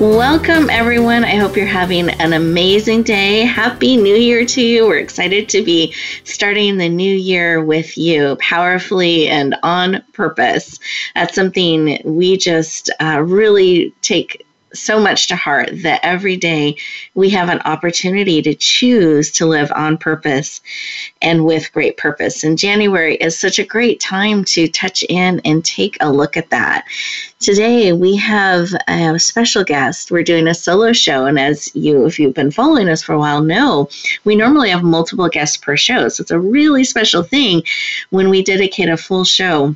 Welcome, everyone. I hope you're having an amazing day. Happy New Year to you. We're excited to be starting the new year with you powerfully and on purpose. That's something we just uh, really take so much to heart that every day we have an opportunity to choose to live on purpose and with great purpose. And January is such a great time to touch in and take a look at that. Today we have a special guest. We're doing a solo show, and as you, if you've been following us for a while, know we normally have multiple guests per show. So it's a really special thing when we dedicate a full show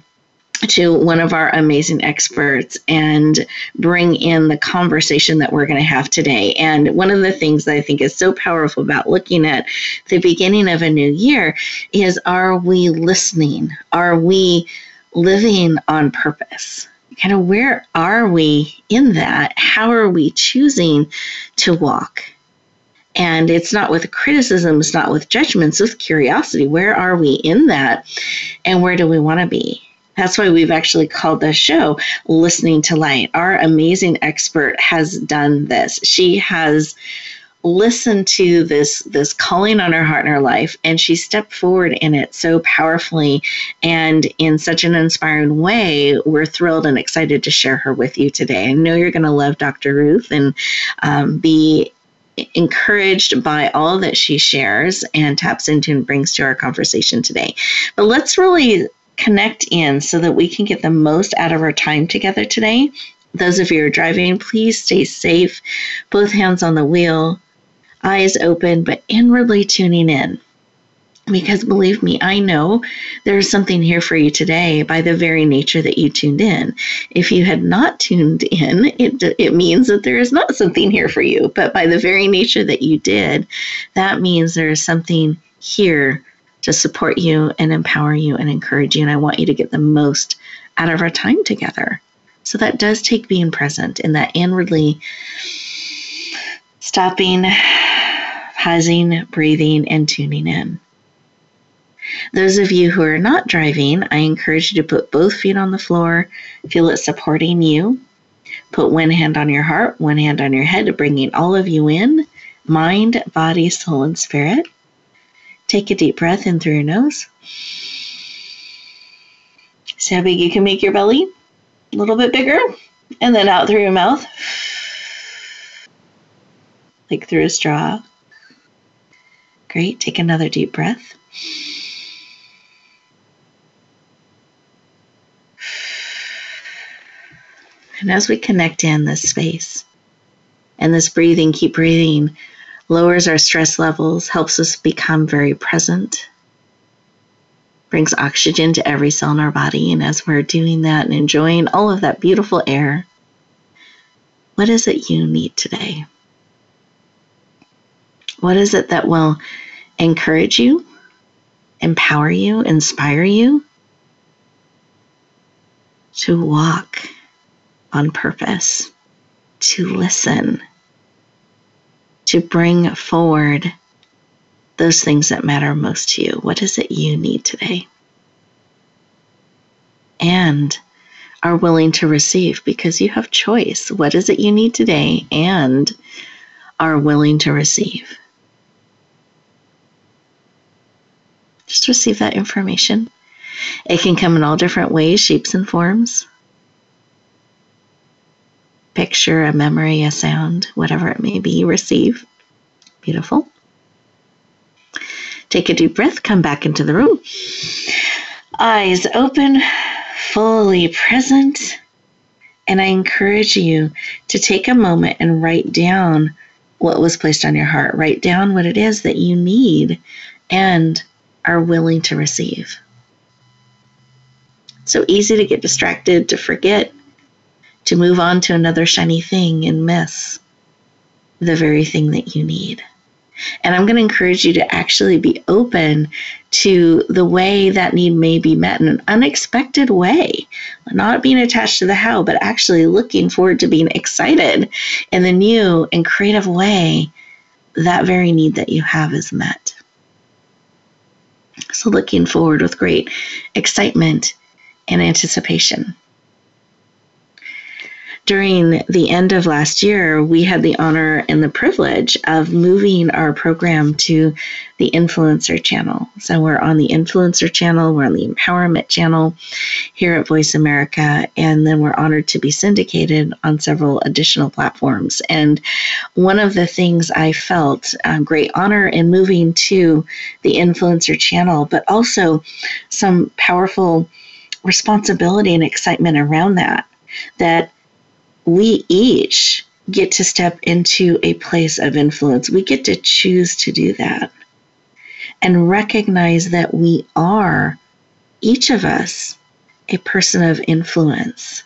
to one of our amazing experts and bring in the conversation that we're going to have today. And one of the things that I think is so powerful about looking at the beginning of a new year is are we listening? Are we living on purpose? Kind of where are we in that? How are we choosing to walk? And it's not with criticism, it's not with judgments, it's with curiosity. Where are we in that? And where do we want to be? That's why we've actually called this show Listening to Light. Our amazing expert has done this. She has listened to this this calling on her heart in her life and she stepped forward in it so powerfully and in such an inspiring way we're thrilled and excited to share her with you today i know you're going to love dr ruth and um, be encouraged by all that she shares and taps into and brings to our conversation today but let's really connect in so that we can get the most out of our time together today. Those of you who are driving, please stay safe, both hands on the wheel, eyes open, but inwardly tuning in. Because believe me, I know there's something here for you today by the very nature that you tuned in. If you had not tuned in, it, it means that there is not something here for you. But by the very nature that you did, that means there is something here to support you and empower you and encourage you. And I want you to get the most out of our time together. So that does take being present and that inwardly stopping, pausing, breathing, and tuning in. Those of you who are not driving, I encourage you to put both feet on the floor, feel it supporting you. Put one hand on your heart, one hand on your head, bringing all of you in mind, body, soul, and spirit. Take a deep breath in through your nose. See how big you can make your belly? A little bit bigger. And then out through your mouth. Like through a straw. Great. Take another deep breath. And as we connect in this space and this breathing, keep breathing lowers our stress levels, helps us become very present, brings oxygen to every cell in our body. And as we're doing that and enjoying all of that beautiful air, what is it you need today? What is it that will encourage you, empower you, inspire you to walk on purpose, to listen? To bring forward those things that matter most to you. What is it you need today? And are willing to receive because you have choice. What is it you need today? And are willing to receive. Just receive that information. It can come in all different ways, shapes, and forms picture, a memory, a sound, whatever it may be, you receive. Beautiful. Take a deep breath, come back into the room. Eyes open, fully present. And I encourage you to take a moment and write down what was placed on your heart. Write down what it is that you need and are willing to receive. So easy to get distracted, to forget, to move on to another shiny thing and miss the very thing that you need. And I'm going to encourage you to actually be open to the way that need may be met in an unexpected way. Not being attached to the how, but actually looking forward to being excited in the new and creative way that very need that you have is met. So, looking forward with great excitement and anticipation during the end of last year, we had the honor and the privilege of moving our program to the influencer channel. So we're on the influencer channel, we're on the empowerment channel here at Voice America, and then we're honored to be syndicated on several additional platforms. And one of the things I felt uh, great honor in moving to the influencer channel, but also some powerful responsibility and excitement around that. That we each get to step into a place of influence. We get to choose to do that and recognize that we are, each of us, a person of influence.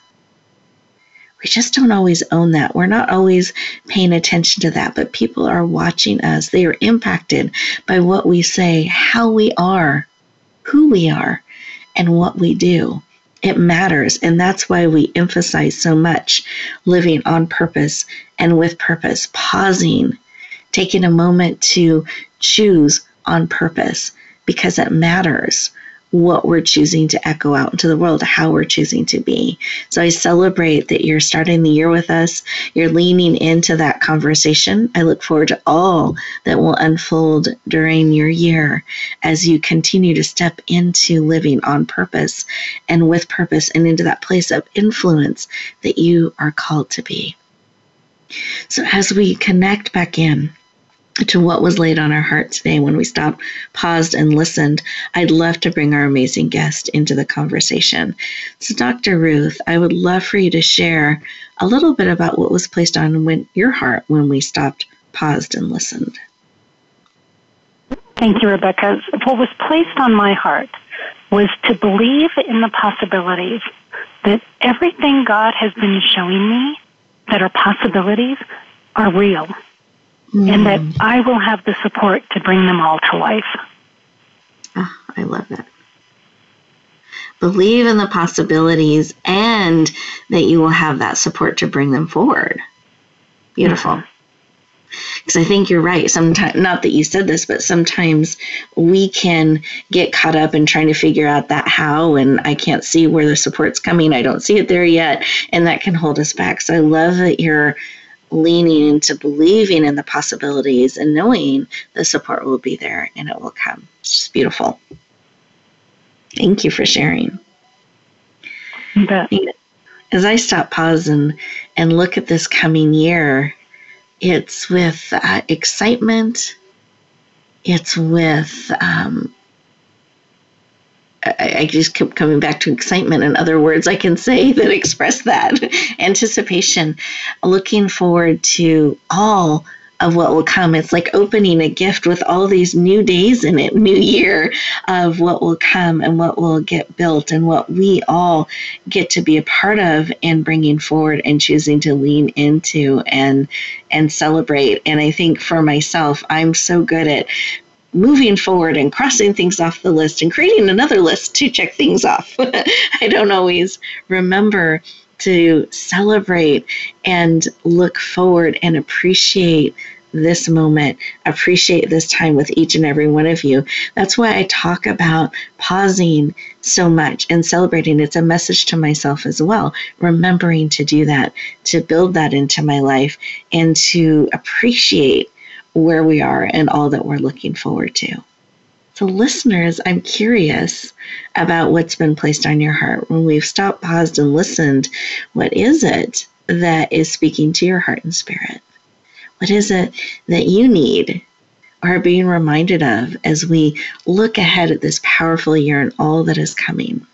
We just don't always own that. We're not always paying attention to that, but people are watching us. They are impacted by what we say, how we are, who we are, and what we do. It matters. And that's why we emphasize so much living on purpose and with purpose, pausing, taking a moment to choose on purpose because it matters what we're choosing to echo out into the world, how we're choosing to be. So I celebrate that you're starting the year with us. You're leaning into that conversation. I look forward to all that will unfold during your year as you continue to step into living on purpose and with purpose and into that place of influence that you are called to be. So as we connect back in, to what was laid on our heart today when we stopped, paused, and listened, I'd love to bring our amazing guest into the conversation. So, Dr. Ruth, I would love for you to share a little bit about what was placed on when, your heart when we stopped, paused, and listened. Thank you, Rebecca. What was placed on my heart was to believe in the possibilities that everything God has been showing me that are possibilities are real mm. and that I will have the support to bring them all to life. Oh, I love that. Believe in the possibilities and that you will have that support to bring them forward. Beautiful. Because I think you're right. Sometimes, not that you said this, but sometimes we can get caught up in trying to figure out that how, and I can't see where the support's coming. I don't see it there yet, and that can hold us back. So I love that you're leaning into believing in the possibilities and knowing the support will be there and it will come. It's just beautiful. Thank you for sharing. As I stop, pause, and, and look at this coming year, it's with uh, excitement, it's with um, I, I just keep coming back to excitement and other words I can say that express that anticipation, looking forward to all of what will come. It's like opening a gift with all these new days in it, new year of what will come and what will get built and what we all get to be a part of and bringing forward and choosing to lean into and and celebrate. And I think for myself, I'm so good at moving forward and crossing things off the list and creating another list to check things off. I don't always remember to celebrate and look forward and appreciate this moment, appreciate this time with each and every one of you. That's why I talk about pausing so much and celebrating. It's a message to myself as well, remembering to do that, to build that into my life, and to appreciate where we are and all that we're looking forward to. So, listeners, I'm curious about what's been placed on your heart. When we've stopped, paused, and listened, what is it that is speaking to your heart and spirit? What is it that you need or are being reminded of as we look ahead at this powerful year and all that is coming?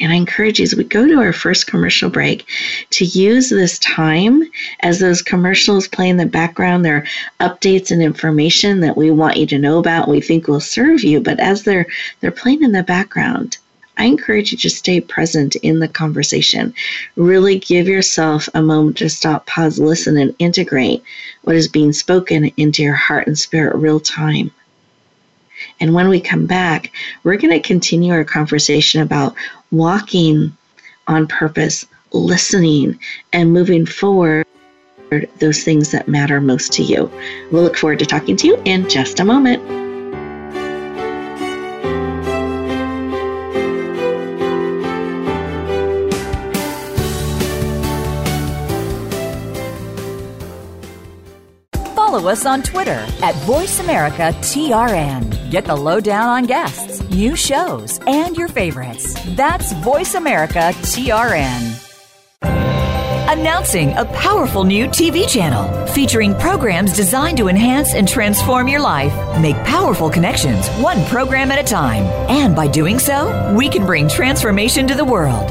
And I encourage you as we go to our first commercial break to use this time as those commercials play in the background. They're updates and information that we want you to know about, we think will serve you. But as they're they're playing in the background, I encourage you to stay present in the conversation. Really give yourself a moment to stop, pause, listen, and integrate what is being spoken into your heart and spirit real time. And when we come back, we're going to continue our conversation about walking on purpose, listening, and moving forward those things that matter most to you. We'll look forward to talking to you in just a moment. follow us on Twitter at VoiceAmericaTRN. Get the lowdown on guests, new shows, and your favorites. That's Voice America TRN. Announcing a powerful new TV channel featuring programs designed to enhance and transform your life. Make powerful connections, one program at a time. And by doing so, we can bring transformation to the world.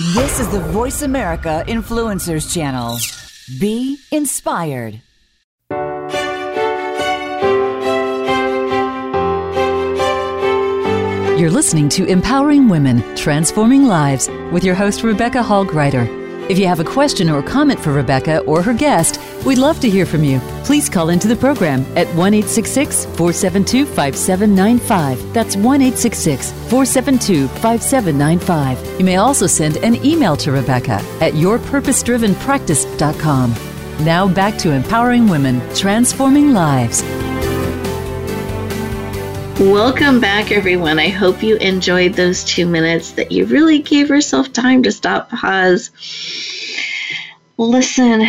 This is the Voice America Influencers Channel. Be inspired. You're listening to Empowering Women, Transforming Lives with your host, Rebecca Hall Gruyter. If you have a question or comment for Rebecca or her guest, we'd love to hear from you. Please call into the program at 1 472 5795. That's 1 472 5795. You may also send an email to Rebecca at yourpurposedrivenpractice.com. Now back to empowering women, transforming lives. Welcome back, everyone. I hope you enjoyed those two minutes, that you really gave yourself time to stop, pause, listen,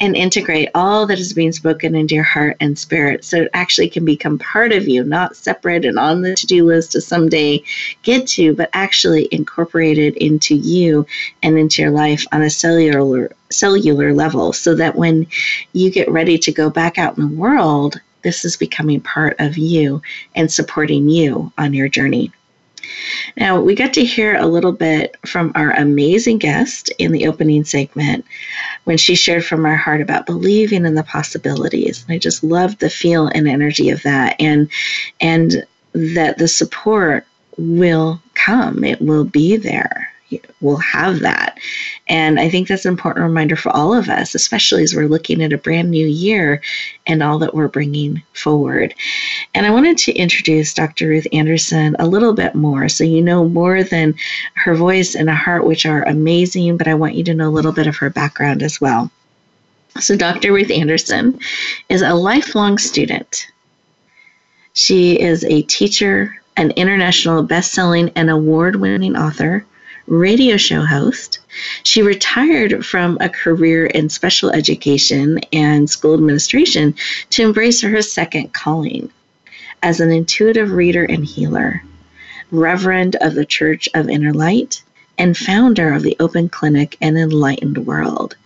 and integrate all that is being spoken into your heart and spirit so it actually can become part of you, not separate and on the to do list to someday get to, but actually incorporated into you and into your life on a cellular cellular level so that when you get ready to go back out in the world this is becoming part of you and supporting you on your journey. Now, we got to hear a little bit from our amazing guest in the opening segment when she shared from her heart about believing in the possibilities. And I just loved the feel and energy of that and and that the support will come. It will be there will have that. And I think that's an important reminder for all of us, especially as we're looking at a brand new year and all that we're bringing forward. And I wanted to introduce Dr. Ruth Anderson a little bit more so you know more than her voice and a heart, which are amazing, but I want you to know a little bit of her background as well. So, Dr. Ruth Anderson is a lifelong student. She is a teacher, an international best-selling and award-winning author, radio show host. She retired from a career in special education and school administration to embrace her second calling as an intuitive reader and healer, Reverend of the Church of Inner Light, and founder of the Open Clinic and Enlightened World.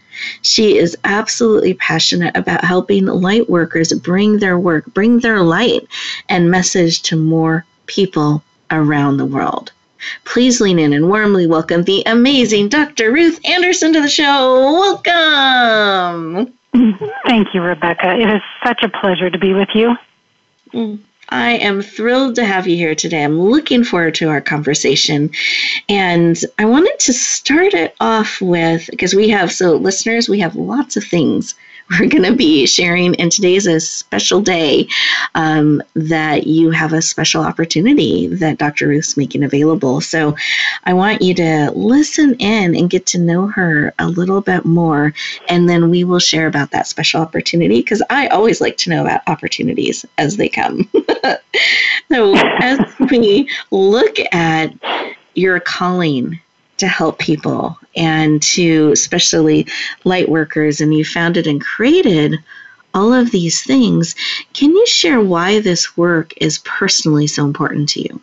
She is absolutely passionate about helping light workers bring their work, bring their light and message to more people around the world. Please lean in and warmly welcome the amazing Dr. Ruth Anderson to the show. Welcome. Thank you, Rebecca. It is such a pleasure to be with you. Mm. I am thrilled to have you here today. I'm looking forward to our conversation. And I wanted to start it off with because we have, so listeners, we have lots of things we're going to be sharing. And today is a special day um, that you have a special opportunity that Dr. Ruth's making available. So I want you to listen in and get to know her a little bit more. And then we will share about that special opportunity because I always like to know about opportunities as they come. so as we look at your calling to help people and to especially light workers, and you founded and created all of these things. Can you share why this work is personally so important to you?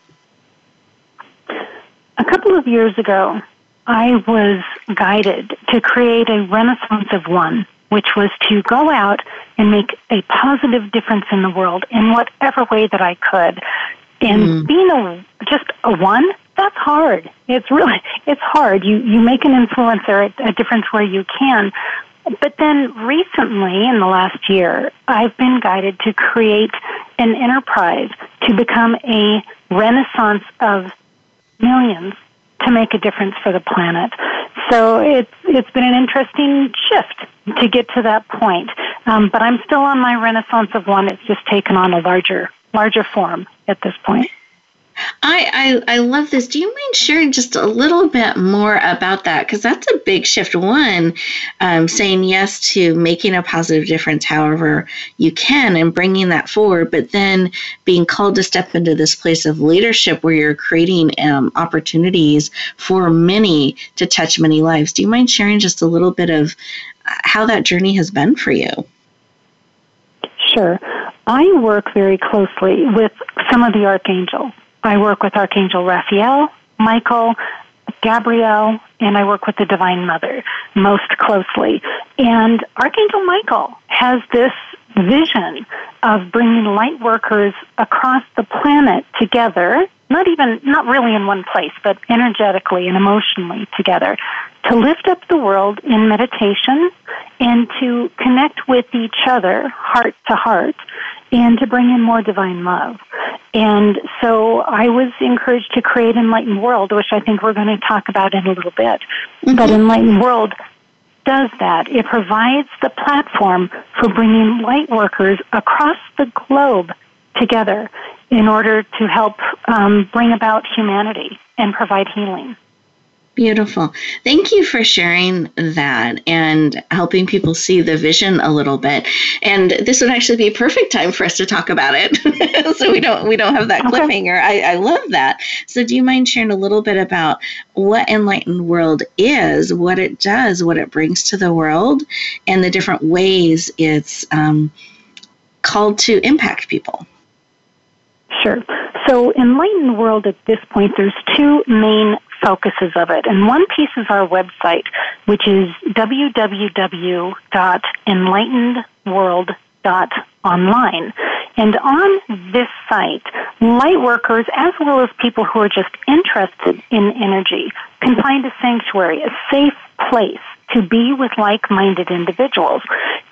A couple of years ago, I was guided to create a Renaissance of One, which was to go out and make a positive difference in the world in whatever way that I could. And mm. being a just a one that's hard. It's really it's hard. You you make an influence or a, a difference where you can. But then recently, in the last year, I've been guided to create an enterprise to become a renaissance of millions to make a difference for the planet. So it's it's been an interesting shift to get to that point. Um, but I'm still on my renaissance of one. It's just taken on a larger larger form at this point. I, I, I love this. Do you mind sharing just a little bit more about that? Because that's a big shift. One, um, saying yes to making a positive difference however you can and bringing that forward, but then being called to step into this place of leadership where you're creating um, opportunities for many to touch many lives. Do you mind sharing just a little bit of how that journey has been for you? Sure. I work very closely with some of the archangels I work with Archangel Raphael, Michael, Gabriel, and I work with the Divine Mother most closely. And Archangel Michael has this vision of bringing light workers across the planet together, not even, not really in one place, but energetically and emotionally together, to lift up the world in meditation and to connect with each other heart to heart and to bring in more divine love. And so I was encouraged to create Enlightened World, which I think we're going to talk about in a little bit. Mm-hmm. But Enlightened World does that. It provides the platform for bringing light workers across the globe together in order to help um, bring about humanity and provide healing. Beautiful. Thank you for sharing that and helping people see the vision a little bit. And this would actually be a perfect time for us to talk about it. so we don't we don't have that okay. cliffhanger. I, I love that. So do you mind sharing a little bit about what enlightened world is, what it does, what it brings to the world, and the different ways it's um, called to impact people? Sure. So, Enlightened World at this point, there's two main focuses of it. And one piece is our website, which is www.enlightenedworld.online. And on this site, light workers, as well as people who are just interested in energy, can find a sanctuary, a safe place to be with like minded individuals.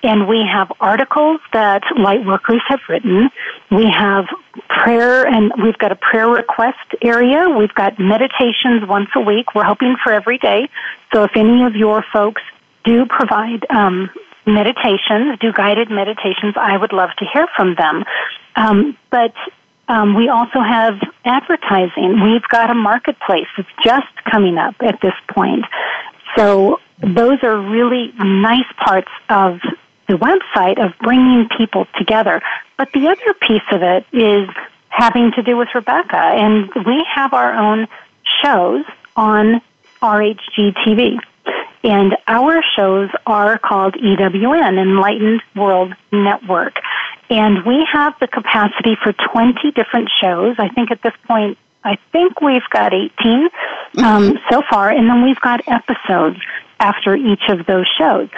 And we have articles that light workers have written. We have prayer, and we've got a prayer request area. We've got meditations once a week. We're hoping for every day. So if any of your folks do provide um, meditations, do guided meditations, I would love to hear from them. Um, but um, we also have advertising. We've got a marketplace that's just coming up at this point. So those are really nice parts of the website of bringing people together. But the other piece of it is having to do with Rebecca, and we have our own shows on RHG TV. And our shows are called EWN, Enlightened World Network. And we have the capacity for 20 different shows. I think at this point, I think we've got 18 um, mm-hmm. so far, and then we've got episodes after each of those shows.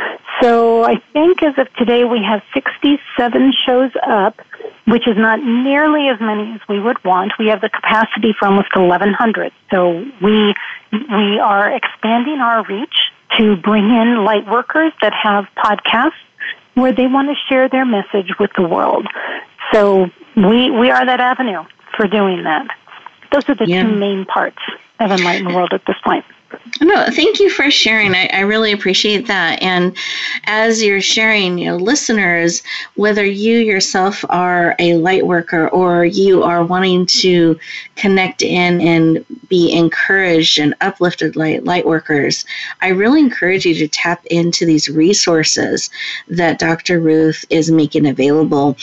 So I think as of today we have 67 shows up, which is not nearly as many as we would want. We have the capacity for almost 1100. So we we are expanding our reach to bring in light workers that have podcasts where they want to share their message with the world. So we we are that avenue for doing that. Those are the yeah. two main parts of Enlightened World at this point. No, thank you for sharing. I, I, really appreciate that. And as you're sharing, you know, listeners, whether you yourself are a light worker or you are wanting to connect in and be encouraged and uplifted light light workers, I really encourage you to tap into these resources that Dr. Ruth is making available.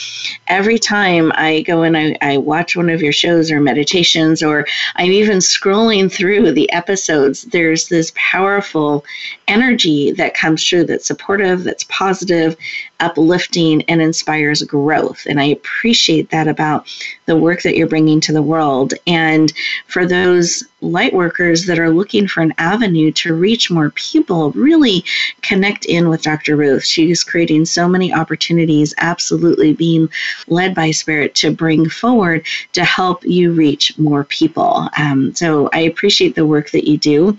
Every time I go and I, I watch one of your shows or meditations, or I'm even scrolling through the episodes, there's this powerful energy that comes through that's supportive, that's positive, uplifting, and inspires growth. And I appreciate that about the work that you're bringing to the world. And for those light workers that are looking for an avenue to reach more people, really connect in with Dr. Ruth. She's creating so many opportunities, absolutely being led by Spirit to bring forward to help you reach more people. Um, so I appreciate the work that you do.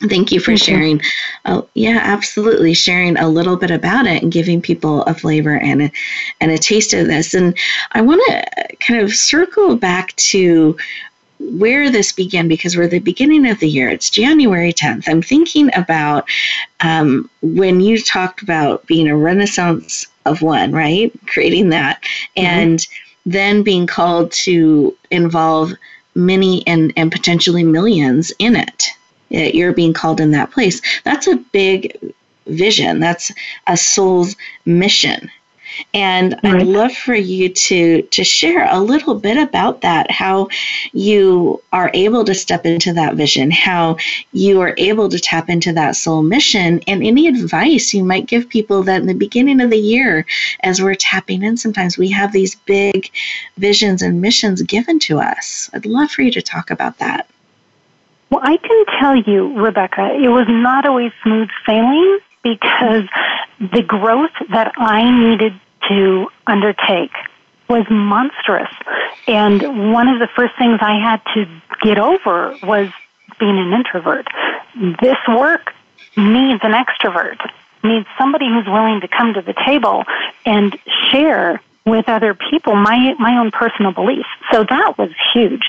Thank you for Thank sharing. You. Oh, yeah, absolutely. Sharing a little bit about it and giving people a flavor and a, and a taste of this. And I want to kind of circle back to where this began because we're the beginning of the year. It's January 10th. I'm thinking about um, when you talked about being a renaissance of one, right? Creating that. Mm-hmm. And then being called to involve many and, and potentially millions in it Uh, you're being called in that place. That's a big vision. That's a soul's mission. And right. I'd love for you to to share a little bit about that, how you are able to step into that vision, how you are able to tap into that soul mission, and any advice you might give people that in the beginning of the year, as we're tapping in, sometimes we have these big visions and missions given to us. I'd love for you to talk about that. Well, I can tell you, Rebecca, it was not always smooth sailing because the growth that I needed to undertake was monstrous. And one of the first things I had to get over was being an introvert. This work needs an extrovert, needs somebody who's willing to come to the table and share with other people my my own personal beliefs. So that was huge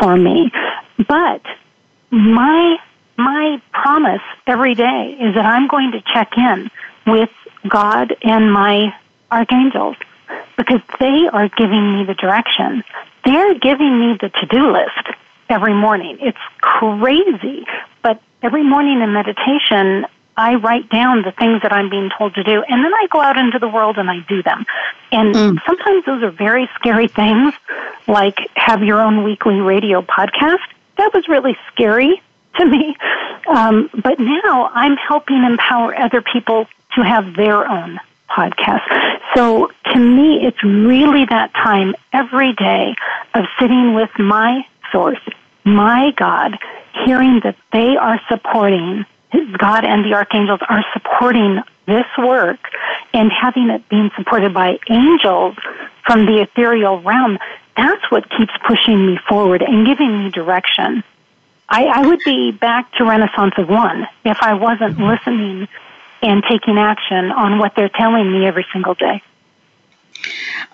for me. But my my promise every day is that I'm going to check in with God and my archangels because they are giving me the direction. They're giving me the to-do list every morning. It's crazy, but every morning in meditation, I write down the things that I'm being told to do, and then I go out into the world and I do them. And mm. sometimes those are very scary things, like have your own weekly radio podcast that was really scary to me. Um, but now I'm helping empower other people to have their own podcast. So to me, it's really that time every day of sitting with my source, my God, hearing that they are supporting, God and the archangels are supporting this work and having it being supported by angels from the ethereal realm that's what keeps pushing me forward and giving me direction. I, I would be back to Renaissance of One if I wasn't listening and taking action on what they're telling me every single day.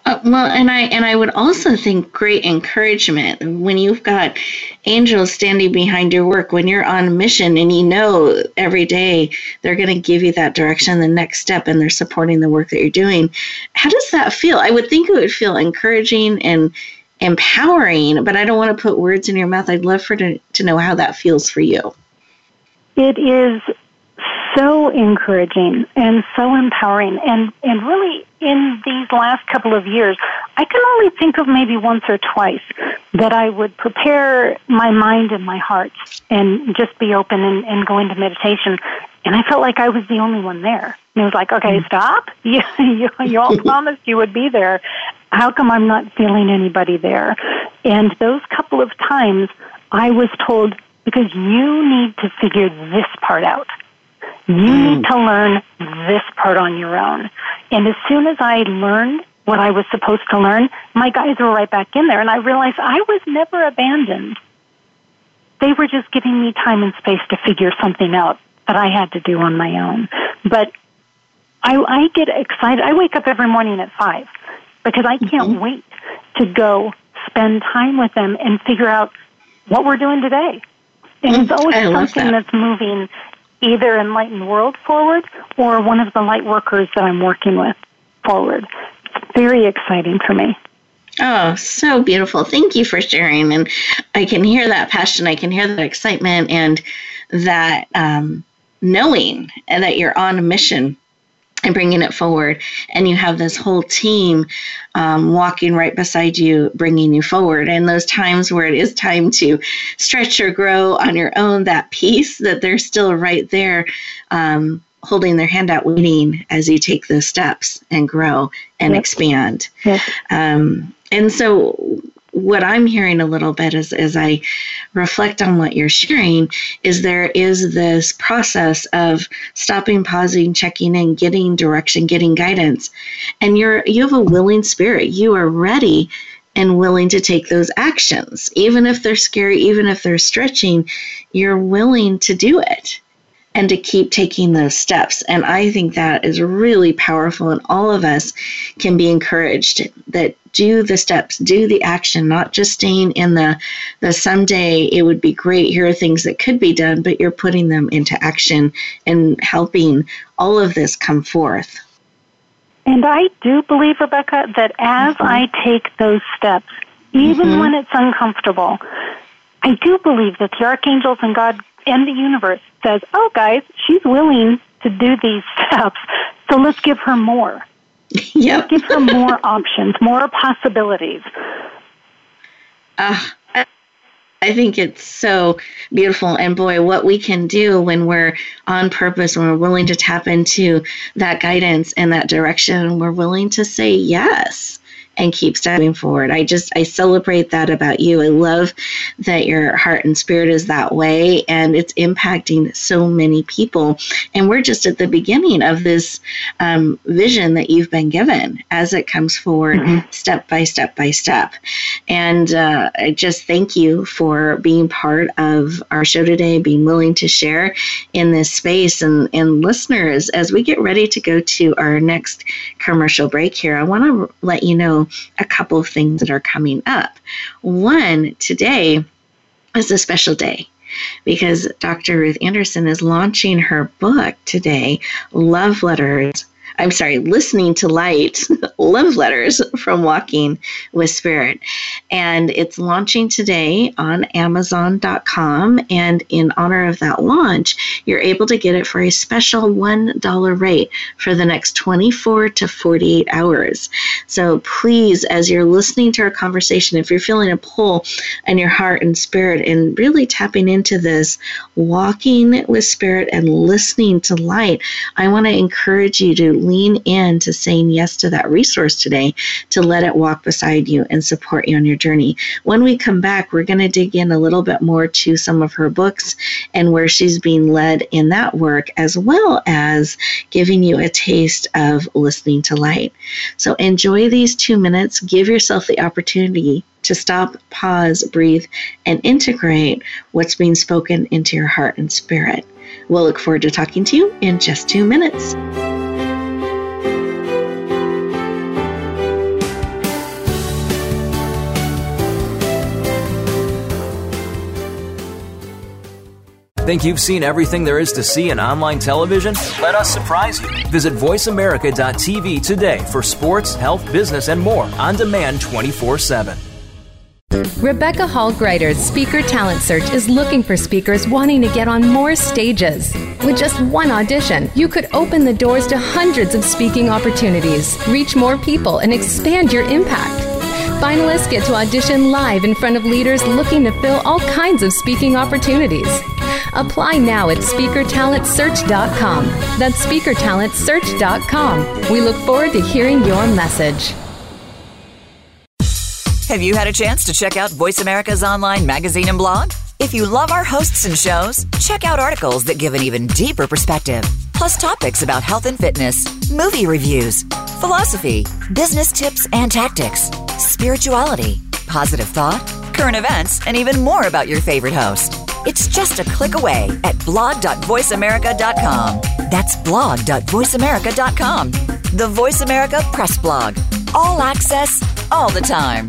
Uh, well, and I and I would also think great encouragement when you've got angels standing behind your work when you're on mission and you know every day they're going to give you that direction, the next step, and they're supporting the work that you're doing. How does that feel? I would think it would feel encouraging and empowering, but I don't want to put words in your mouth. I'd love for to, to know how that feels for you. It is so encouraging and so empowering and, and really in these last couple of years, I can only think of maybe once or twice that I would prepare my mind and my heart and just be open and, and go into meditation. And I felt like I was the only one there. And it was like, okay, mm. stop. You, you, you all promised you would be there. How come I'm not feeling anybody there? And those couple of times I was told, because you need to figure this part out. You mm. need to learn this part on your own. And as soon as I learned what I was supposed to learn, my guys were right back in there, and I realized I was never abandoned. They were just giving me time and space to figure something out that I had to do on my own. But I, I get excited. I wake up every morning at five because I can't mm-hmm. wait to go spend time with them and figure out what we're doing today. And it's always something that. that's moving either Enlightened World forward or one of the light workers that I'm working with forward. It's very exciting for me. Oh, so beautiful. Thank you for sharing. And I can hear that passion. I can hear that excitement and that um, knowing and that you're on a mission and bringing it forward. And you have this whole team um, walking right beside you, bringing you forward. And those times where it is time to stretch or grow on your own, that piece that they're still right there. Um, holding their hand out, waiting as you take those steps and grow and yep. expand. Yes. Um, and so, what I'm hearing a little bit as, as I reflect on what you're sharing is there is this process of stopping, pausing, checking in, getting direction, getting guidance. And you're you have a willing spirit. You are ready and willing to take those actions. Even if they're scary, even if they're stretching, you're willing to do it and to keep taking those steps. And I think that is really powerful, and all of us can be encouraged that do the steps, do the action, not just staying in the the someday it would be great. Here are things that could be done, but you're putting them into action and helping all of this come forth. And I do believe, Rebecca, that as mm-hmm. I take those steps, even mm-hmm. when it's uncomfortable, I do believe that the archangels and God and the universe says, oh, guys, she's willing to do these steps, so let's give her more. Yep. give her more options, more possibilities. Uh, I think it's so beautiful. And boy, what we can do when we're on purpose, when we're willing to tap into that guidance and that direction, we're willing to say yes and keep stepping forward. I just I celebrate that about you. I love that your heart and spirit is that way and it's impacting so many people. And we're just at the beginning of this um, vision that you've been given as it comes forward mm-hmm. step by step by step. And uh, I just thank you for being part of our show today, being willing to share in this space. And, and listeners, as we get ready to go to our next commercial break here, I want to let you know a couple of things that are coming up. One, today is a special day because Dr. Ruth Anderson is launching her book today, Love Letters I'm sorry, listening to light love letters from Walking with Spirit. And it's launching today on Amazon.com. And in honor of that launch, you're able to get it for a special $1 rate for the next 24 to 48 hours. So please, as you're listening to our conversation, if you're feeling a pull in your heart and spirit and really tapping into this, walking with spirit and listening to light, I want to encourage you to lean in to saying yes to that resource today to let it walk beside you and support you on your journey. When we come back, we're going to dig in a little bit more to some of her books and where she's being led in that work, as well as giving you a taste of listening to light. So enjoy these two minutes. Give yourself the opportunity to stop, pause, breathe, and integrate what's being spoken into your heart and spirit. We'll look forward to talking to you in just two minutes. Think you've seen everything there is to see in online television? Let us surprise you. Visit VoiceAmerica.tv today for sports, health, business, and more on demand 24 7. Rebecca Hall Gruyter's Speaker Talent Search is looking for speakers wanting to get on more stages. With just one audition, you could open the doors to hundreds of speaking opportunities, reach more people, and expand your impact. Finalists get to audition live in front of leaders looking to fill all kinds of speaking opportunities. Apply now at speakertalentsearch.com. That's speakertalentsearch.com. We look forward to hearing your message. Have you had a chance to check out Voice America's online magazine and blog? If you love our hosts and shows, check out articles that give an even deeper perspective, plus topics about health and fitness, movie reviews, philosophy, business tips and tactics, spirituality, positive thought, current events, and even more about your favorite host. It's just a click away at blog.voiceamerica.com. That's blog.voiceamerica.com. The Voice America Press Blog. All access, all the time.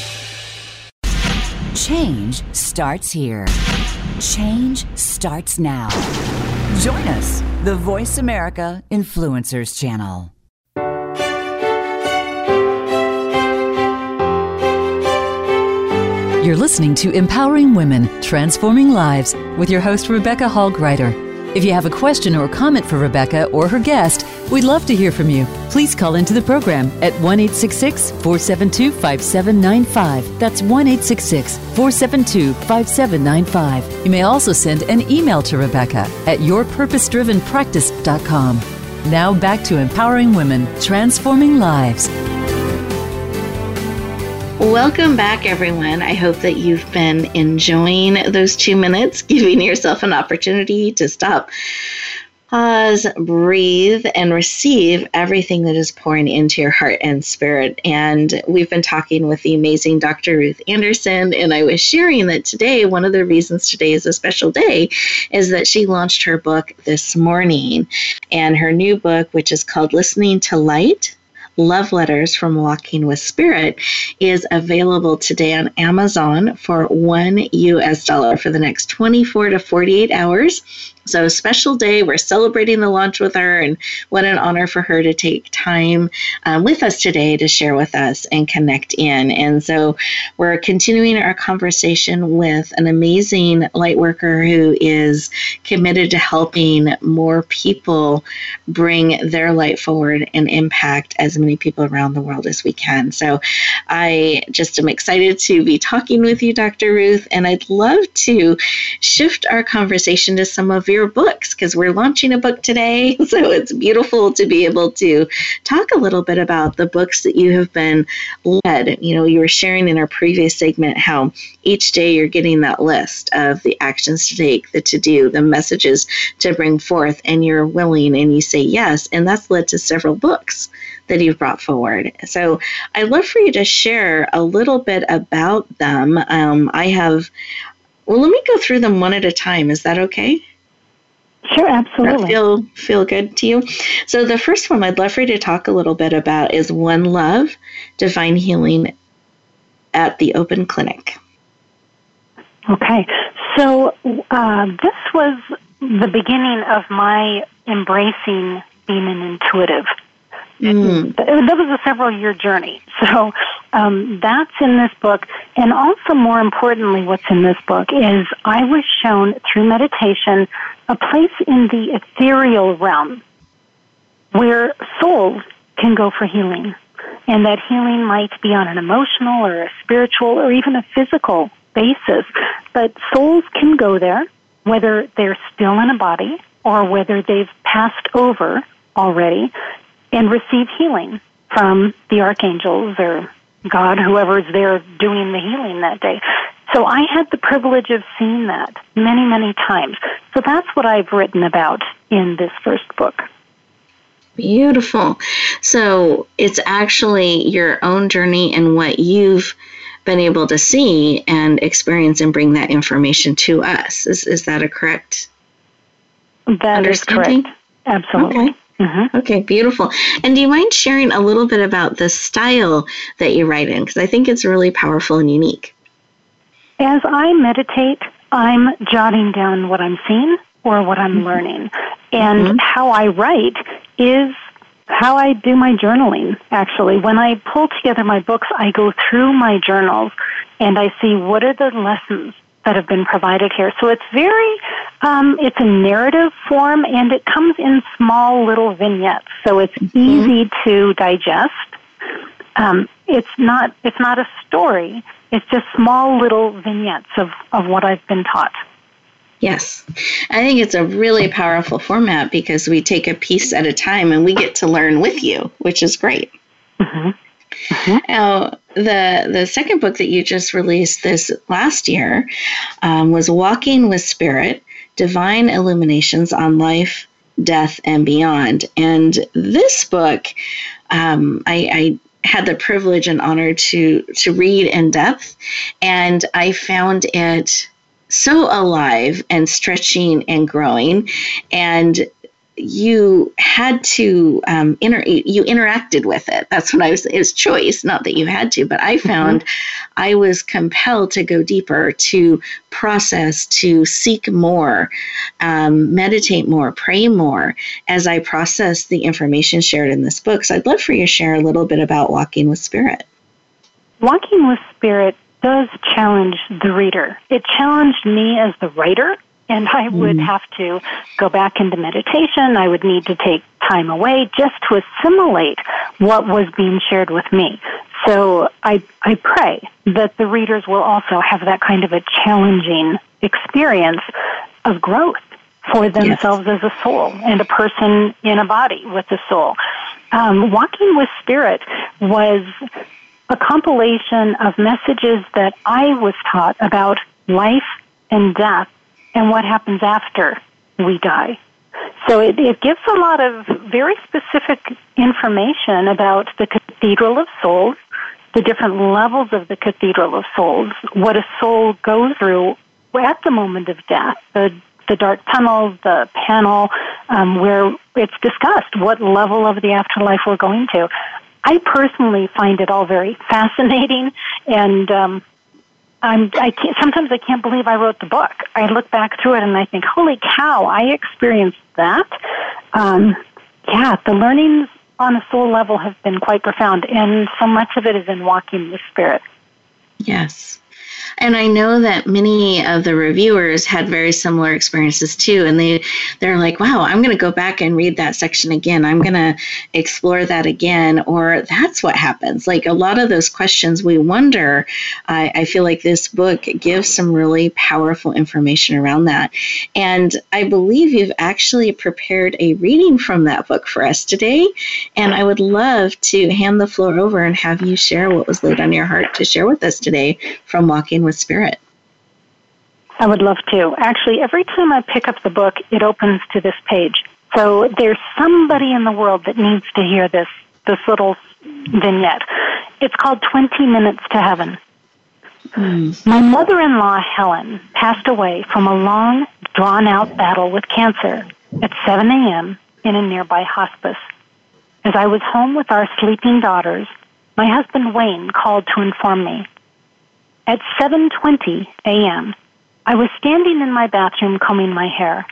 Change starts here. Change starts now. Join us, the Voice America Influencers Channel. You're listening to Empowering Women, Transforming Lives with your host, Rebecca Hall Gruyter. If you have a question or comment for Rebecca or her guest, we'd love to hear from you. Please call into the program at 1 472 5795. That's 1 472 5795. You may also send an email to Rebecca at yourpurposedrivenpractice.com. Now back to empowering women, transforming lives. Welcome back, everyone. I hope that you've been enjoying those two minutes, giving yourself an opportunity to stop, pause, breathe, and receive everything that is pouring into your heart and spirit. And we've been talking with the amazing Dr. Ruth Anderson, and I was sharing that today, one of the reasons today is a special day, is that she launched her book this morning. And her new book, which is called Listening to Light Love Letters from Walking with Spirit is available today on Amazon for one US dollar for the next 24 to 48 hours. So, special day. We're celebrating the launch with her, and what an honor for her to take time um, with us today to share with us and connect in. And so, we're continuing our conversation with an amazing light worker who is committed to helping more people bring their light forward and impact as many people around the world as we can. So, I just am excited to be talking with you, Dr. Ruth, and I'd love to shift our conversation to some of your books because we're launching a book today. So it's beautiful to be able to talk a little bit about the books that you have been led. You know, you were sharing in our previous segment how each day you're getting that list of the actions to take, the to do, the messages to bring forth, and you're willing and you say yes. And that's led to several books that you've brought forward. So I'd love for you to share a little bit about them. Um, I have, well, let me go through them one at a time. Is that okay? Sure, absolutely. That feel feel good to you. So the first one I'd love for you to talk a little bit about is One Love, Divine Healing at the Open Clinic. Okay, so uh, this was the beginning of my embracing being an intuitive. Mm. That was a several year journey. So um, that's in this book. And also, more importantly, what's in this book is I was shown through meditation a place in the ethereal realm where souls can go for healing. And that healing might be on an emotional or a spiritual or even a physical basis. But souls can go there, whether they're still in a body or whether they've passed over already, and receive healing from the archangels or God, whoever's there doing the healing that day. So I had the privilege of seeing that many, many times. So that's what I've written about in this first book. Beautiful. So it's actually your own journey and what you've been able to see and experience and bring that information to us. Is, is that a correct That is correct. Absolutely. Okay. Mm-hmm. Okay, beautiful. And do you mind sharing a little bit about the style that you write in? Because I think it's really powerful and unique. As I meditate, I'm jotting down what I'm seeing or what I'm mm-hmm. learning. And mm-hmm. how I write is how I do my journaling, actually. When I pull together my books, I go through my journals and I see what are the lessons that have been provided here. So it's very, um, it's a narrative form and it comes in small little vignettes. So it's mm-hmm. easy to digest. Um, it's not, it's not a story. It's just small little vignettes of, of what I've been taught. Yes. I think it's a really powerful format because we take a piece at a time and we get to learn with you, which is great. Mm-hmm. Mm-hmm. Now, the the second book that you just released this last year um, was Walking with Spirit: Divine Illuminations on Life, Death, and Beyond. And this book, um, I, I had the privilege and honor to to read in depth, and I found it so alive and stretching and growing, and you had to um, inter- you interacted with it. That's what I was. It's choice, not that you had to, but I mm-hmm. found mm-hmm. I was compelled to go deeper, to process, to seek more, um, meditate more, pray more as I process the information shared in this book. So I'd love for you to share a little bit about walking with spirit. Walking with spirit does challenge the reader. It challenged me as the writer and I would mm. have to go back into meditation. I would need to take time away just to assimilate what was being shared with me. So I, I pray that the readers will also have that kind of a challenging experience of growth for themselves yes. as a soul and a person in a body with a soul. Um, Walking with Spirit was a compilation of messages that I was taught about life and death and what happens after we die. So it, it gives a lot of very specific information about the Cathedral of Souls, the different levels of the Cathedral of Souls, what a soul goes through at the moment of death, the the dark tunnel, the panel, um, where it's discussed what level of the afterlife we're going to. I personally find it all very fascinating, and um, I'm, I can't, sometimes I can't believe I wrote the book. I look back through it and I think, holy cow, I experienced that. Um, yeah, the learnings on a soul level have been quite profound, and so much of it is in walking with spirit. Yes. And I know that many of the reviewers had very similar experiences too. And they, they're like, wow, I'm going to go back and read that section again. I'm going to explore that again. Or that's what happens. Like a lot of those questions we wonder, I, I feel like this book gives some really powerful information around that. And I believe you've actually prepared a reading from that book for us today. And I would love to hand the floor over and have you share what was laid on your heart to share with us today from Walking with Spirit? I would love to. Actually, every time I pick up the book, it opens to this page. So there's somebody in the world that needs to hear this this little vignette. It's called 20 Minutes to Heaven. Mm. My mother-in-law Helen passed away from a long, drawn-out battle with cancer at 7 a.m. in a nearby hospice. As I was home with our sleeping daughters, my husband Wayne called to inform me at 7:20 a.m., I was standing in my bathroom combing my hair.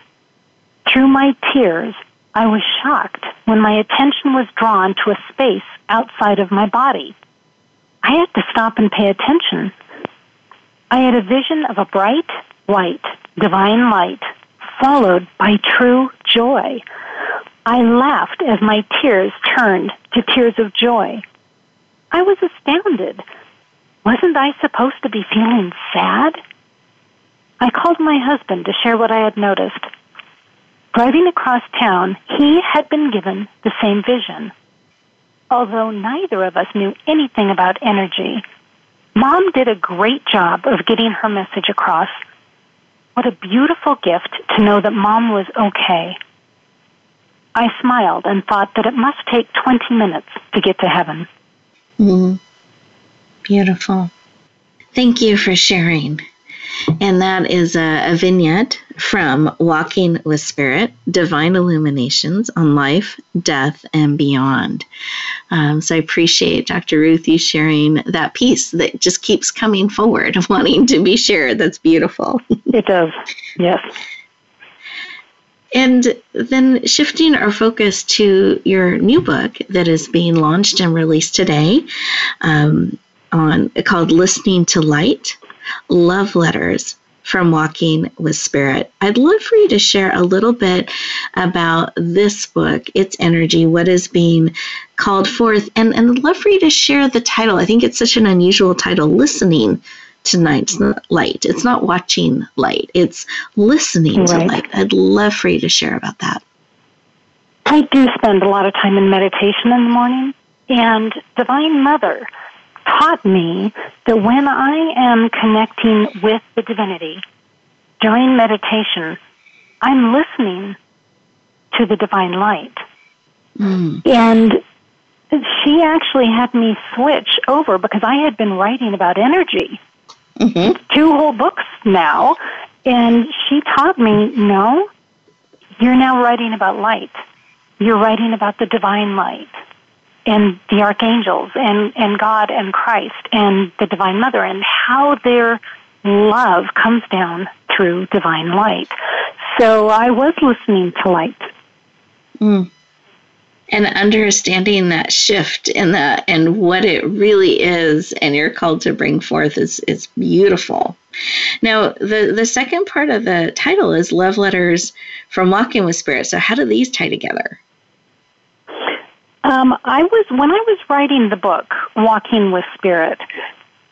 Through my tears, I was shocked when my attention was drawn to a space outside of my body. I had to stop and pay attention. I had a vision of a bright, white, divine light, followed by true joy. I laughed as my tears turned to tears of joy. I was astounded wasn't I supposed to be feeling sad? I called my husband to share what I had noticed. Driving across town, he had been given the same vision. Although neither of us knew anything about energy, Mom did a great job of getting her message across. What a beautiful gift to know that Mom was okay. I smiled and thought that it must take 20 minutes to get to heaven. Mm-hmm. Beautiful. Thank you for sharing. And that is a, a, vignette from Walking with Spirit Divine Illuminations on Life, Death, and Beyond. Um, so I appreciate Dr. Ruth you sharing that piece that just keeps coming forward, wanting to be shared. That's beautiful. It does, yes. And then shifting our focus to your new book that is being launched and released today. Um, on called Listening to Light Love Letters from Walking with Spirit. I'd love for you to share a little bit about this book, its energy, what is being called forth, and, and I'd love for you to share the title. I think it's such an unusual title, Listening to Light. It's not watching light, it's listening right. to light. I'd love for you to share about that. I do spend a lot of time in meditation in the morning And Divine Mother taught me that when I am connecting with the divinity during meditation, I'm listening to the divine light. Mm. And she actually had me switch over because I had been writing about energy. Mm-hmm. Two whole books now. And she taught me no, you're now writing about light. You're writing about the divine light and the archangels and, and God and Christ and the Divine Mother and how their love comes down through divine light. So I was listening to light. Mm. And understanding that shift in that and what it really is and you're called to bring forth is is beautiful. Now the the second part of the title is love letters from walking with spirit. So how do these tie together? Um, I was when I was writing the book, Walking with Spirit.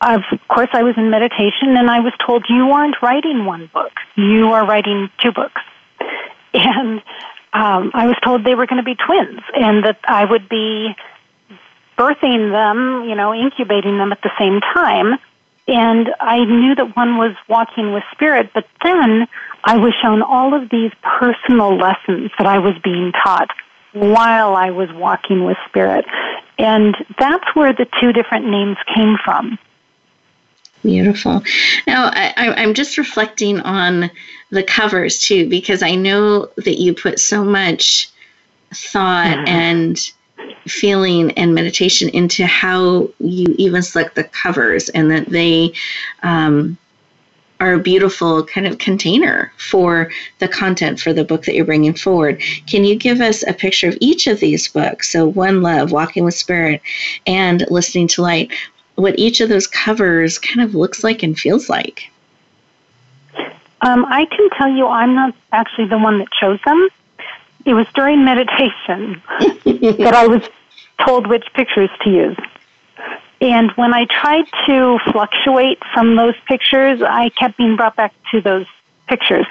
Of course, I was in meditation, and I was told you aren't writing one book; you are writing two books. And um, I was told they were going to be twins, and that I would be birthing them, you know, incubating them at the same time. And I knew that one was walking with spirit, but then I was shown all of these personal lessons that I was being taught while I was walking with spirit. And that's where the two different names came from. Beautiful. Now, I, am just reflecting on the covers too, because I know that you put so much thought mm-hmm. and feeling and meditation into how you even select the covers and that they um, are a beautiful kind of container for the content for the book that you're bringing forward. Can you give us a picture of each of these books? So, One Love, Walking with Spirit, and Listening to Light, what each of those covers kind of looks like and feels like. Um, I can tell you I'm not actually the one that chose them. It was during meditation that I was told which pictures to use. And when I tried to fluctuate from those pictures, I kept being brought back to those pictures.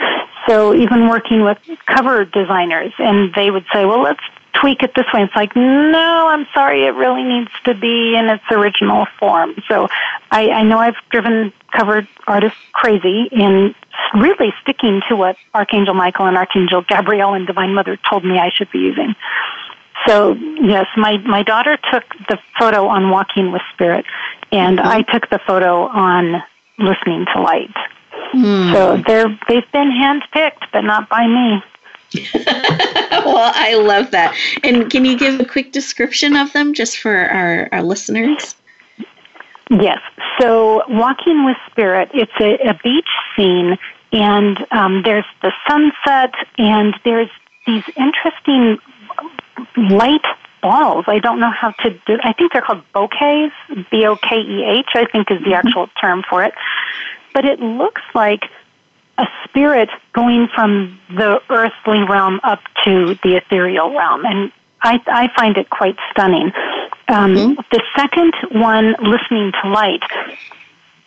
So even working with cover designers, and they would say, well, let's tweak it this way. It's like, no, I'm sorry, it really needs to be in its original form. So I, I know I've driven cover artists crazy in really sticking to what Archangel Michael and Archangel Gabriel and Divine Mother told me I should be using. So yes, my my daughter took the photo on walking with spirit, and mm-hmm. I took the photo on listening to light. Mm. So they're they've been handpicked, but not by me. well, I love that. And can you give a quick description of them just for our, our listeners? Yes. So, Walking with Spirit, it's a, a beach scene, and um, there's the sunset, and there's these interesting light balls. I don't know how to do. I think they're called bokehs. B O K E H. I think is the mm-hmm. actual term for it. But it looks like a spirit going from the earthly realm up to the ethereal realm, and I, I find it quite stunning. Um, mm-hmm. The second one, listening to light.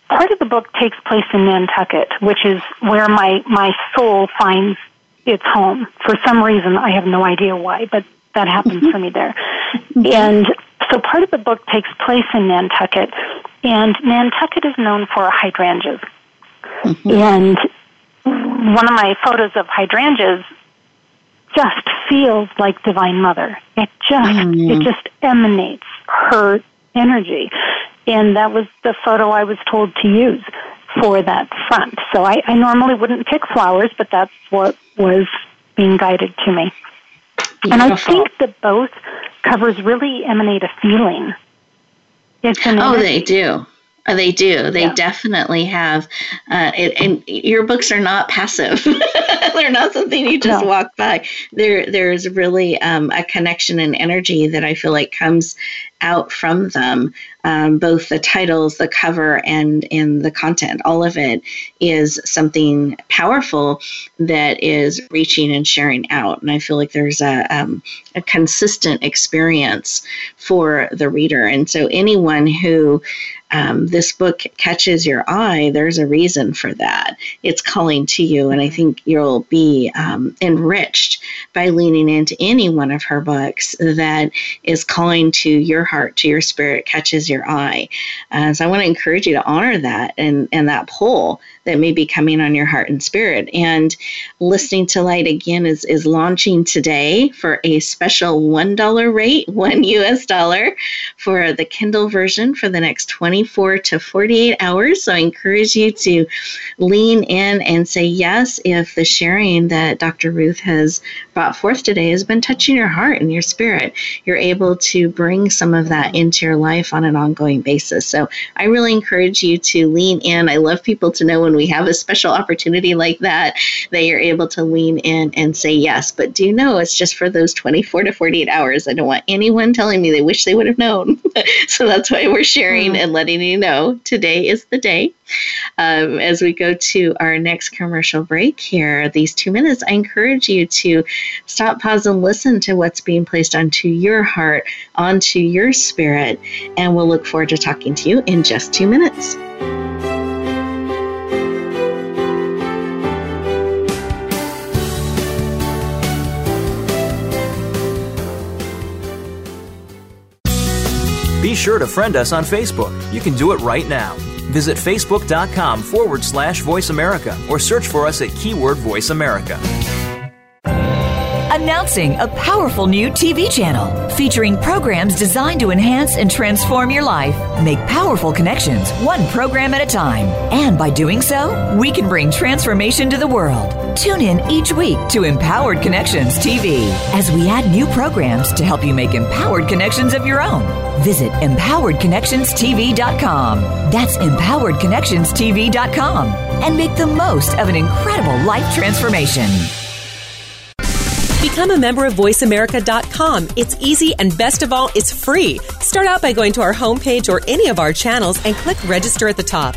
Part of the book takes place in Nantucket, which is where my my soul finds its home. For some reason, I have no idea why, but that happens mm-hmm. for me there. Mm-hmm. And so part of the book takes place in Nantucket, and Nantucket is known for hydrangeas. Mm-hmm. And one of my photos of hydrangeas just feels like Divine Mother. It just mm-hmm. it just emanates her energy. And that was the photo I was told to use for that front. So I, I normally wouldn't pick flowers, but that's what was being guided to me. And I think that both covers really emanate a feeling. It's an oh, they do. Uh, they do. They yeah. definitely have. Uh, it, and your books are not passive. They're not something you just no. walk by. There, there's really um, a connection and energy that I feel like comes out from them. Um, both the titles, the cover, and and the content. All of it is something powerful that is reaching and sharing out. And I feel like there's a um, a consistent experience for the reader. And so anyone who um, this book catches your eye, there's a reason for that. It's calling to you, and I think you'll be um, enriched by leaning into any one of her books that is calling to your heart, to your spirit, catches your eye. Uh, so I want to encourage you to honor that and, and that pull that may be coming on your heart and spirit. And listening to light again is, is launching today for a special $1 rate, one US dollar for the Kindle version for the next 24 to 48 hours. So I encourage you to lean in and say yes if the sharing that Dr. Ruth has brought forth today has been touching your heart and your spirit. You're able to bring some of that into your life on an ongoing basis. So I really encourage you to lean in. I love people to know when we have a special opportunity like that that you're able to lean in and say yes. But do know it's just for those 24 to 48 hours. I don't want anyone telling me they wish they would have known. so that's why we're sharing mm. and letting you know today is the day. Um, as we go to our next commercial break here, these two minutes, I encourage you to stop, pause, and listen to what's being placed onto your heart, onto your spirit, and we'll look forward to talking to you in just two minutes. Be sure to friend us on Facebook. You can do it right now. Visit facebook.com forward slash voice America or search for us at keyword voice America. Announcing a powerful new TV channel featuring programs designed to enhance and transform your life. Make powerful connections, one program at a time. And by doing so, we can bring transformation to the world. Tune in each week to Empowered Connections TV as we add new programs to help you make empowered connections of your own. Visit empoweredconnectionstv.com. That's empoweredconnectionstv.com and make the most of an incredible life transformation. Become a member of VoiceAmerica.com. It's easy and best of all, it's free. Start out by going to our homepage or any of our channels and click register at the top.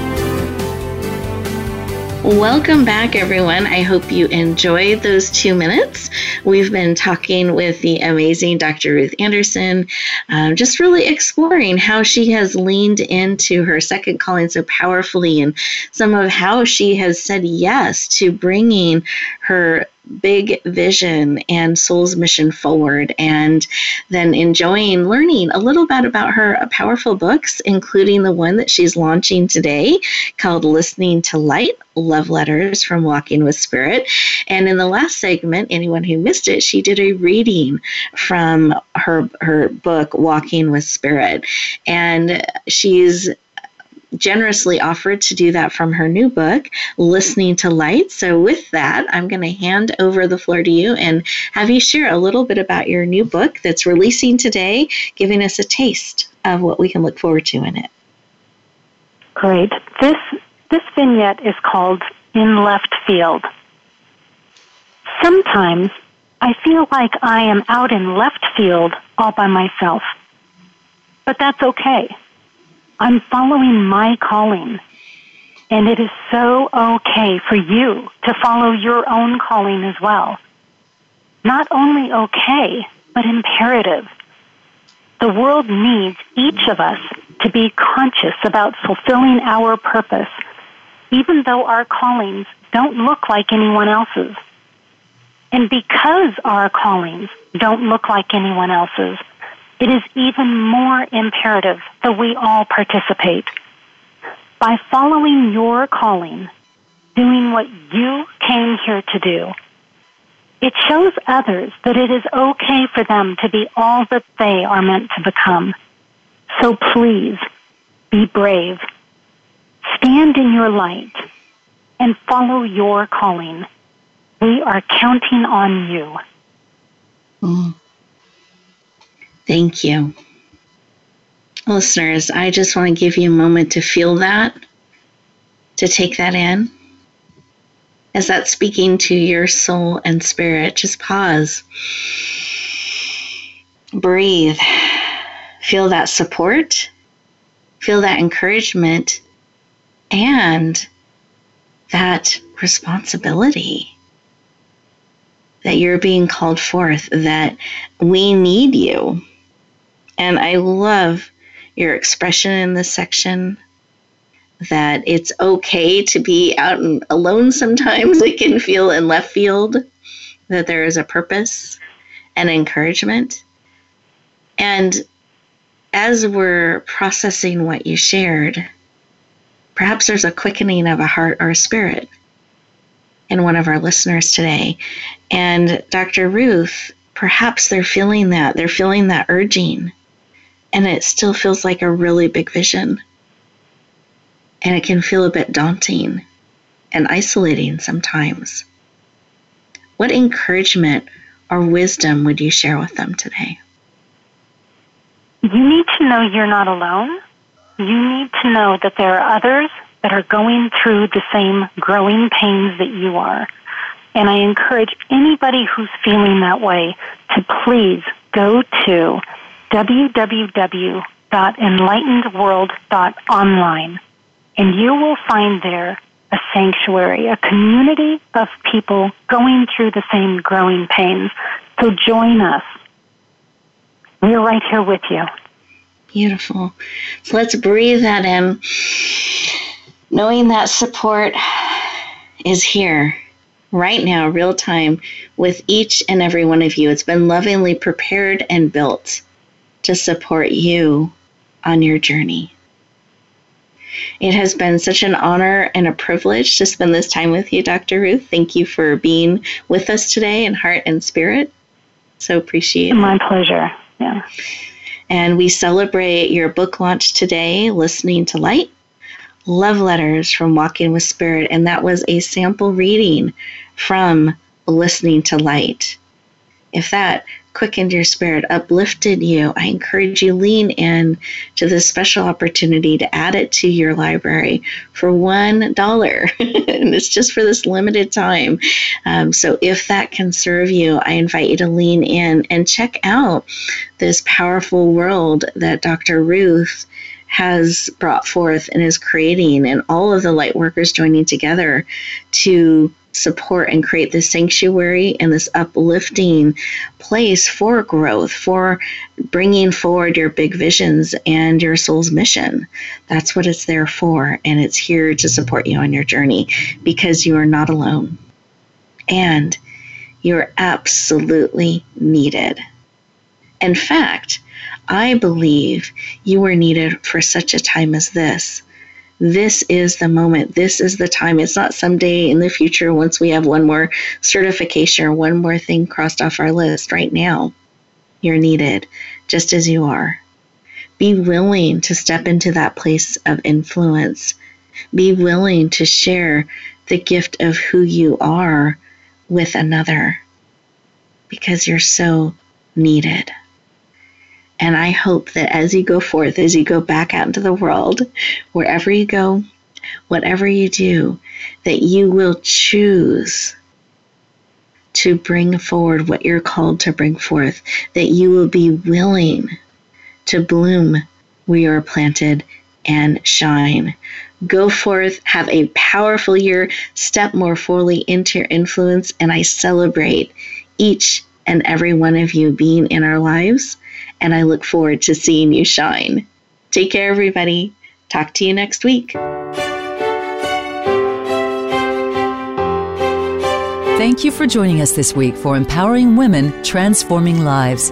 Welcome back, everyone. I hope you enjoyed those two minutes. We've been talking with the amazing Dr. Ruth Anderson, um, just really exploring how she has leaned into her second calling so powerfully and some of how she has said yes to bringing her big vision and soul's mission forward. And then enjoying learning a little bit about her powerful books including the one that she's launching today called listening to light love letters from walking with spirit. And in the last segment anyone who missed it she did a reading from her her book walking with spirit. And she's generously offered to do that from her new book, Listening to Light. So, with that, I'm going to hand over the floor to you and have you share a little bit about your new book that's releasing today, giving us a taste of what we can look forward to in it. Great. This this vignette is called In Left Field. Sometimes I feel like I am out in left field all by myself. But that's okay I'm following my calling. And it is so okay for you to follow your own calling as well. Not only okay, but imperative. The world needs each of us to be conscious about fulfilling our purpose, even though our callings don't look like anyone else's. And because our callings don't look like anyone else's, it is even more imperative that we all participate. By following your calling, doing what you came here to do, it shows others that it is okay for them to be all that they are meant to become. So please, be brave. Stand in your light and follow your calling. We are counting on you. Mm. Thank you. Listeners, I just want to give you a moment to feel that, to take that in. As that's speaking to your soul and spirit, just pause. Breathe. Feel that support. Feel that encouragement and that responsibility that you're being called forth, that we need you. And I love your expression in this section that it's okay to be out and alone sometimes. It can feel in left field, that there is a purpose and encouragement. And as we're processing what you shared, perhaps there's a quickening of a heart or a spirit in one of our listeners today. And Dr. Ruth, perhaps they're feeling that. They're feeling that urging. And it still feels like a really big vision and it can feel a bit daunting and isolating sometimes. What encouragement or wisdom would you share with them today? You need to know you're not alone. You need to know that there are others that are going through the same growing pains that you are. And I encourage anybody who's feeling that way to please go to www.enlightenedworld.online and you will find there a sanctuary, a community of people going through the same growing pains. So join us. We're right here with you. Beautiful. So let's breathe that in, knowing that support is here right now, real time, with each and every one of you. It's been lovingly prepared and built to support you on your journey. It has been such an honor and a privilege to spend this time with you, Dr. Ruth. Thank you for being with us today in heart and spirit. So appreciate My it. My pleasure. Yeah. And we celebrate your book launch today, Listening to Light Love Letters from Walking with Spirit. And that was a sample reading from Listening to Light. If that quickened your spirit, uplifted you, I encourage you lean in to this special opportunity to add it to your library for one dollar, and it's just for this limited time. Um, so if that can serve you, I invite you to lean in and check out this powerful world that Dr. Ruth has brought forth and is creating, and all of the light workers joining together to support and create this sanctuary and this uplifting place for growth, for bringing forward your big visions and your soul's mission. That's what it's there for. And it's here to support you on your journey because you are not alone. And you're absolutely needed. In fact, I believe you are needed for such a time as this this is the moment. This is the time. It's not someday in the future once we have one more certification or one more thing crossed off our list. Right now, you're needed just as you are. Be willing to step into that place of influence. Be willing to share the gift of who you are with another because you're so needed. And I hope that as you go forth, as you go back out into the world, wherever you go, whatever you do, that you will choose to bring forward what you're called to bring forth, that you will be willing to bloom where you are planted and shine. Go forth, have a powerful year, step more fully into your influence, and I celebrate each and every one of you being in our lives. And I look forward to seeing you shine. Take care, everybody. Talk to you next week. Thank you for joining us this week for Empowering Women, Transforming Lives.